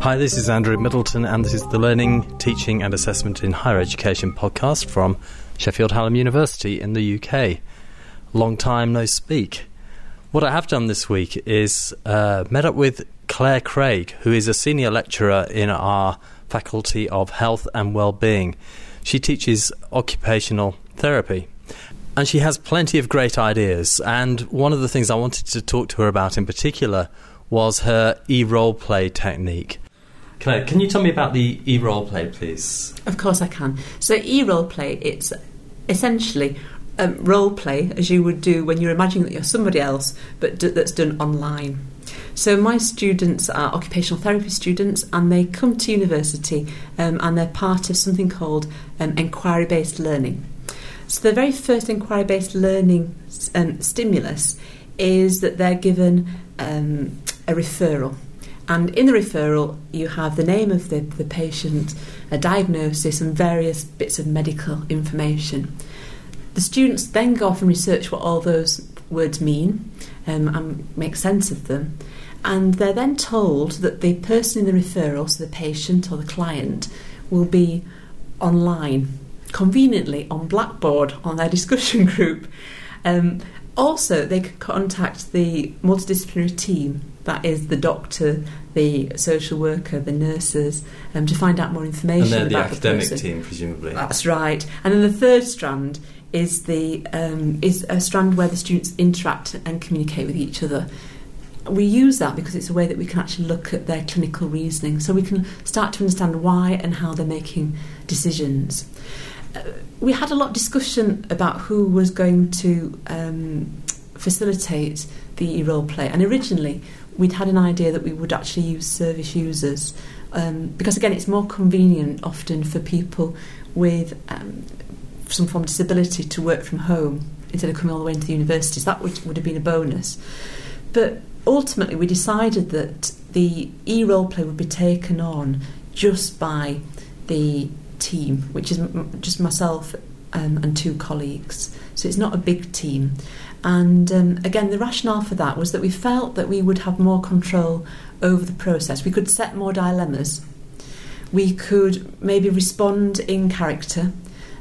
Hi, this is Andrew Middleton, and this is the Learning, Teaching and Assessment in Higher Education podcast from Sheffield Hallam University in the UK. Long time no speak. What I have done this week is uh, met up with Claire Craig, who is a senior lecturer in our Faculty of Health and Wellbeing. She teaches occupational therapy. And she has plenty of great ideas. And one of the things I wanted to talk to her about in particular was her e role play technique. Claire, can you tell me about the e role play, please? Of course, I can. So, e role play, it's essentially um, role play as you would do when you're imagining that you're somebody else, but d- that's done online. So, my students are occupational therapy students and they come to university um, and they're part of something called um, inquiry based learning. So, the very first inquiry based learning um, stimulus is that they're given um, a referral. And in the referral, you have the name of the, the patient, a diagnosis, and various bits of medical information. The students then go off and research what all those words mean um, and make sense of them. And they're then told that the person in the referral, so the patient or the client, will be online, conveniently on Blackboard on their discussion group. Um, also, they can contact the multidisciplinary team that is the doctor, the social worker, the nurses, um, to find out more information and about the academic the team, presumably. That's right. And then the third strand is the um, is a strand where the students interact and communicate with each other. We use that because it's a way that we can actually look at their clinical reasoning, so we can start to understand why and how they're making decisions. Uh, we had a lot of discussion about who was going to um, facilitate the role play, and originally we'd had an idea that we would actually use service users um, because again it's more convenient often for people with um, some form of disability to work from home instead of coming all the way into the universities. That would, would have been a bonus. But ultimately, we decided that the e role play would be taken on just by the team, which is m- just myself um, and two colleagues. So it's not a big team. And um, again, the rationale for that was that we felt that we would have more control over the process. We could set more dilemmas. We could maybe respond in character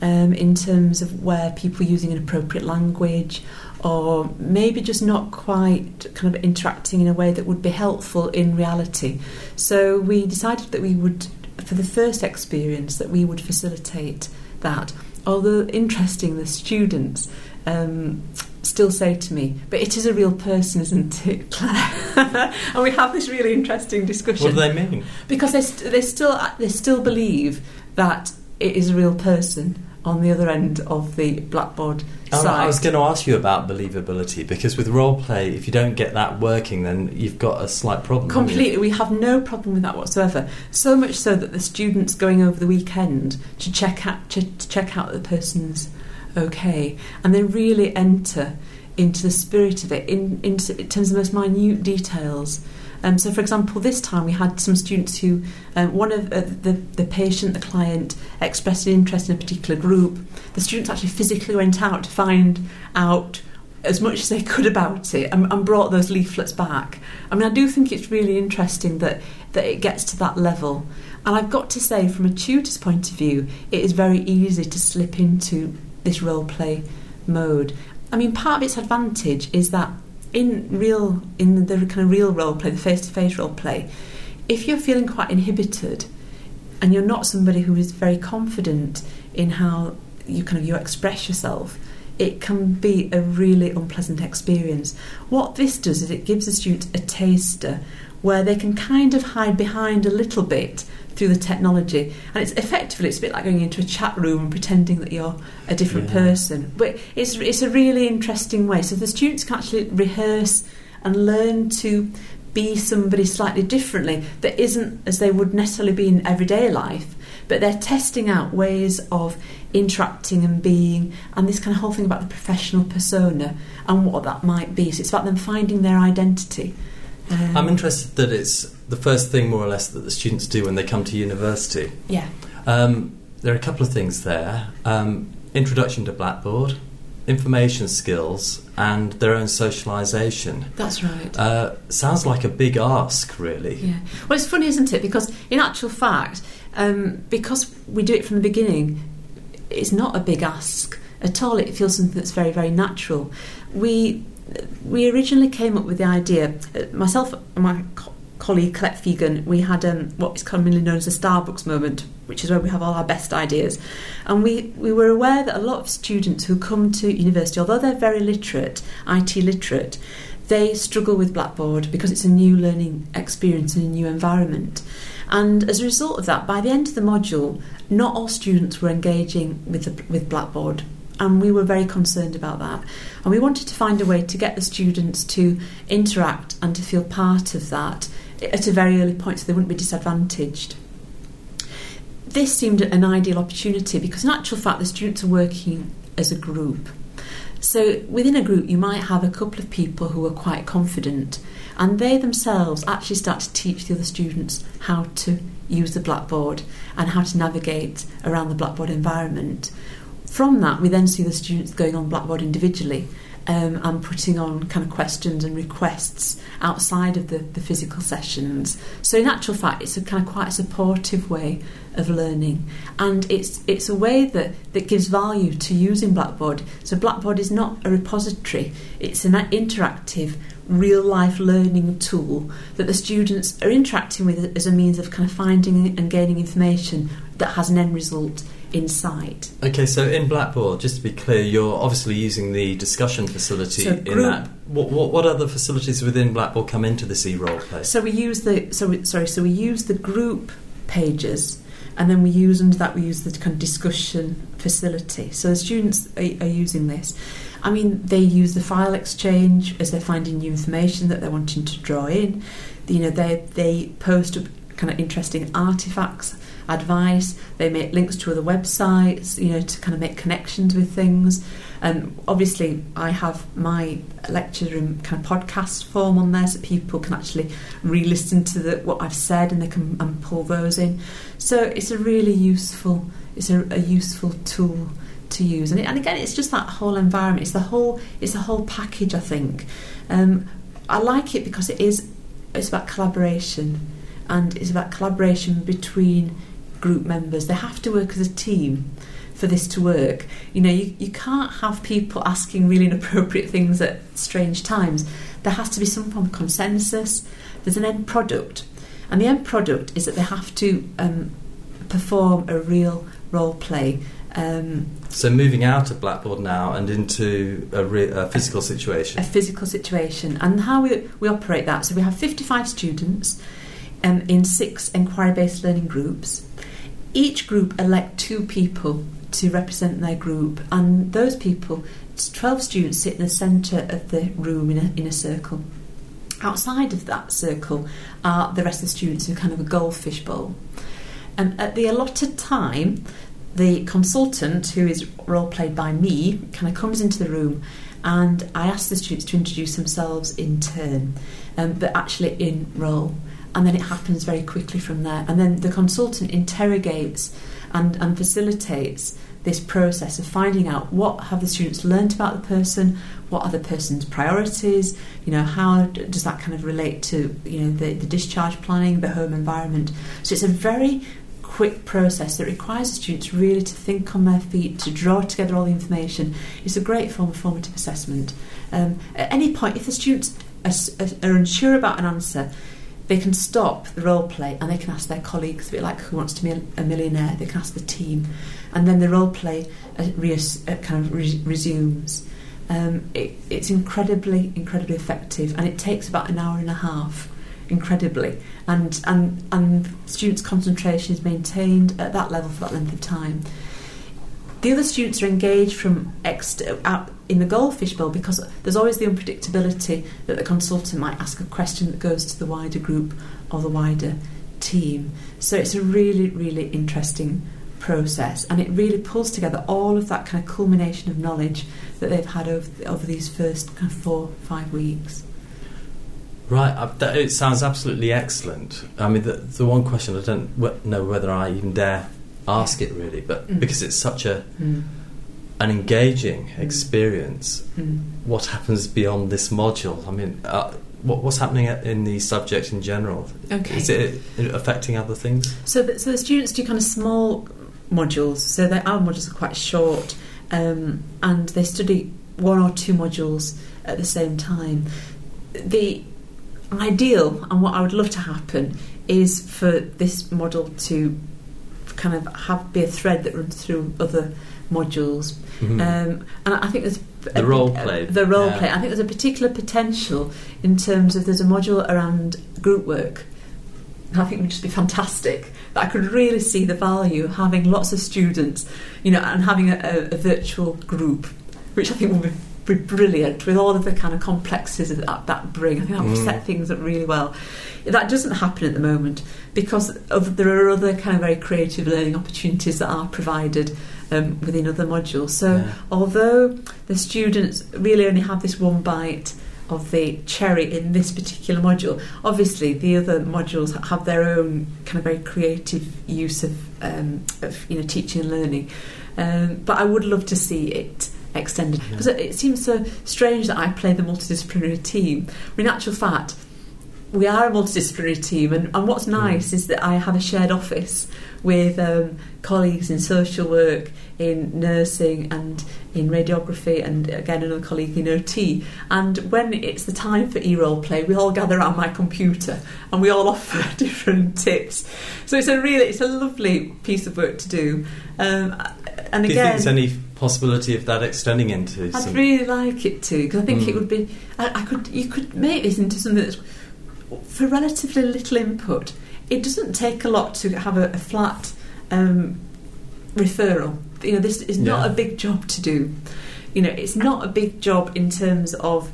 um, in terms of where people using inappropriate language or maybe just not quite kind of interacting in a way that would be helpful in reality. So we decided that we would, for the first experience, that we would facilitate that. Although interesting, the students um, still say to me, "But it is a real person, isn't it, Claire?" and we have this really interesting discussion. What do they mean? Because they, st- they still they still believe that it is a real person on the other end of the blackboard Oh, side. I was going to ask you about believability because with role play, if you don't get that working, then you've got a slight problem. Completely, we have no problem with that whatsoever. So much so that the students going over the weekend to check out to, to check out the person's okay, and they really enter into the spirit of it in, in, terms of the most minute details. Um, so, for example, this time we had some students who, um, one of uh, the, the patient, the client, expressed an interest in a particular group. The students actually physically went out to find out as much as they could about it and, and brought those leaflets back. I mean, I do think it's really interesting that, that it gets to that level. And I've got to say, from a tutor's point of view, it is very easy to slip into this role play mode. I mean, part of its advantage is that in real, in the kind of real role play, the face-to-face role play, if you're feeling quite inhibited and you're not somebody who is very confident in how you kind of you express yourself, it can be a really unpleasant experience. What this does is it gives the students a taster where they can kind of hide behind a little bit through the technology, and it's effectively it's a bit like going into a chat room and pretending that you're a different Yeah. person. But it's it's a really interesting way. So the students can actually rehearse and learn to be somebody slightly differently that isn't as they would necessarily be in everyday life, but they're testing out ways of interacting and being, and this kind of whole thing about the professional persona and what that might be. So it's about them finding their identity. Um, I'm interested that it's the first thing, more or less, that the students do when they come to university. yeah, Um, there are a couple of things there. Um, introduction to Blackboard, information skills and their own socialisation. That's right. Uh, sounds like a big ask, really. Yeah. Well, it's funny, isn't it? Because in actual fact, um, because we do it from the beginning, it's not a big ask at all. It feels something that's very, very natural. We we originally came up with the idea. uh, Myself and my colleague Colette Fegan, we had um, what is commonly known as a Starbucks moment, which is where we have all our best ideas. And we, we were aware that a lot of students who come to university, although they're very literate, IT literate, they struggle with Blackboard because it's a new learning experience in a new environment. And as a result of that, by the end of the module, not all students were engaging with, the, with Blackboard. And we were very concerned about that. And we wanted to find a way to get the students to interact and to feel part of that at a very early point so they wouldn't be disadvantaged. This seemed an ideal opportunity because, in actual fact, the students are working as a group. So, within a group, you might have a couple of people who are quite confident, and they themselves actually start to teach the other students how to use the blackboard and how to navigate around the blackboard environment. From that, we then see the students going on Blackboard individually um, and putting on kind of questions and requests outside of the, the physical sessions. So, in actual fact, it's a kind of quite a supportive way of learning, and it's it's a way that, that gives value to using Blackboard. So, Blackboard is not a repository; it's an interactive, real life learning tool that the students are interacting with as a means of kind of finding and gaining information that has an end result in sight. Okay, so in Blackboard, just to be clear, you're obviously using the discussion facility So in that. What, what, what other facilities within Blackboard come into this e-role play? So we use the so we, sorry so we use the group pages, and then we use under that we use the kind of discussion facility. So the students are, are using this. I mean, they use the file exchange as they're finding new information that they're wanting to draw in. You know, they they post kind of interesting artifacts, advice. They make links to other websites. You know, to kind of make connections with things. And obviously, I have my lecture in kind of podcast form on there, so people can actually re-listen to the, what I've said and they can and pull those in. So it's a really useful, it's a, a useful tool to use. And, it, and again, it's just that whole environment. It's the whole, it's the whole package. I think. Um, I like it because it is, it's about collaboration, and it's about collaboration between group members. They have to work as a team for this to work. You know, you, you can't have people asking really inappropriate things at strange times. There has to be some form of consensus. There's an end product, and the end product is that they have to um, perform a real role play. Um, So moving out of Blackboard now and into a, re- a physical situation. a physical situation and how we, we operate that. So we have 55 students um, in six inquiry based learning groups. Each group elect two people to represent their group, and those people, 12 students, sit in the centre of the room in a, in a circle. Outside of that circle are the rest of the students in kind of a goldfish bowl. And at the allotted time, the consultant, who is role played by me, kind of comes into the room and I ask the students to introduce themselves in turn, um, but actually in role. And then it happens very quickly from there. And then the consultant interrogates and, and facilitates this process of finding out what have the students learnt about the person, what are the person's priorities, you know, how does that kind of relate to, you know, the, the discharge planning, the home environment. So it's a very quick process that requires the students really to think on their feet, to draw together all the information. It's a great form of formative assessment. Um, at any point, if the students are, are unsure about an answer, they can stop the role play and they can ask their colleagues, a bit like Who Wants to Be a Millionaire, they can ask the team. And then the role play uh, uh, kind of re- resumes. Um, it, it's incredibly, incredibly effective and it takes about an hour and a half, incredibly. And, and, and students' concentration is maintained at that level for that length of time. The other students are engaged from ex- in the goldfish bowl because there's always the unpredictability that the consultant might ask a question that goes to the wider group or the wider team. So it's a really, really interesting process and it really pulls together all of that kind of culmination of knowledge that they've had over, over these first kind of four, five weeks. Right, uh, it sounds absolutely excellent. I mean, the, the one question I don't know whether I even dare ask it really, but Mm. because it's such a an engaging experience, Mm. what happens beyond this module? I mean, uh, what, what's happening in the subject in general? Okay. Is it affecting other things? So, the, so the students do kind of small modules. So their our modules are quite short, um, and they study one or two modules at the same time. The ideal and what I would love to happen is for this model to kind of have be a thread that runs through other modules. Mhm. Um, and I think there's The role play, The role yeah. play. I think there's a particular potential in terms of there's a module around group work. I think it would just be fantastic. That I could really see the value of having lots of students, you know, and having a, a, a virtual group, which I think would be, be brilliant with all of the kind of complexities that that bring. I think that would Mm. set things up really well. That doesn't happen at the moment because of, there are other kind of very creative learning opportunities that are provided um, within other modules. So Yeah. although the students really only have this one bite of the cherry in this particular module, obviously the other modules have their own kind of very creative use of, um, of you know teaching and learning. Um, but I would love to see it extended Yeah. because it, seems so strange that I play the multidisciplinary team. In actual fact, we are a multidisciplinary team, and, and what's nice is that I have a shared office with um, colleagues in social work, in nursing, and in radiography, and again another colleague in OT. And when it's the time for e-role play, we all gather around my computer and we all offer different tips. So it's a really, it's a lovely piece of work to do. Um, and Do you think again, there's any possibility of that extending into I'd some? really like it to because I think Mm. it would be. I, I could you could make this into something that's for relatively little input. It doesn't take a lot to have a, a flat um, referral. You know, this is not Yeah. a big job to do. You know, it's not a big job in terms of.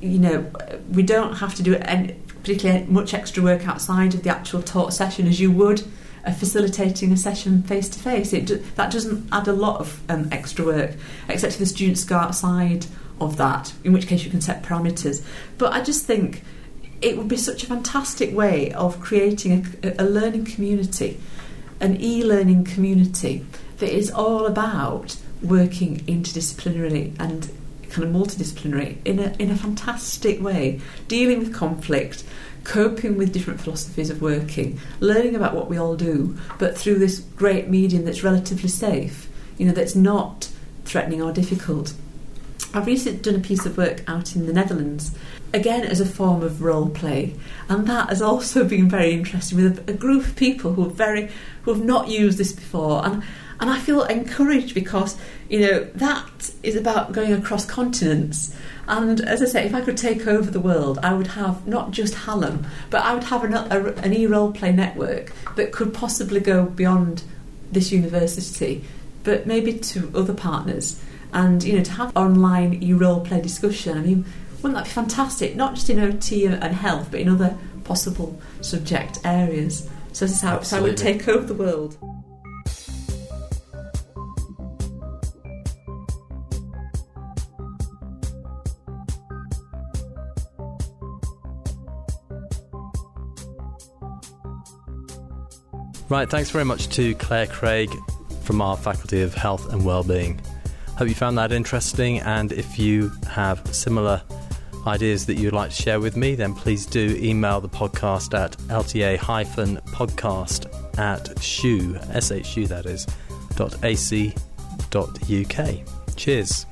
You know, we don't have to do any, particularly much extra work outside of the actual taught session as you would uh, facilitating a session face to face. It that doesn't add a lot of um, extra work, except if the students go outside of that, in which case you can set parameters. But I just think it would be such a fantastic way of creating a, a learning community, an e-learning community that is all about working interdisciplinarily and kind of multidisciplinary in a in a fantastic way, dealing with conflict, coping with different philosophies of working, learning about what we all do, but through this great medium that's relatively safe, you know, that's not threatening or difficult. I've recently done a piece of work out in the Netherlands, again as a form of role play, and that has also been very interesting with a, a group of people who are very who have not used this before, and and I feel encouraged because you know that is about going across continents. And as I say, if I could take over the world, I would have not just Hallam, but I would have an, a, an e-role play network that could possibly go beyond this university, but maybe to other partners. And you know, to have online e-role play discussion, I mean, wouldn't that be fantastic? Not just in OT and health, but in other possible subject areas. So this is how, so I would take over the world. Right, thanks very much to Claire Craig from our Faculty of Health and Wellbeing. Hope you found that interesting, and if you have similar ideas that you'd like to share with me, then please do email the podcast at lta-podcast at shu, S-H-U that is, dot ac dot uk. Cheers.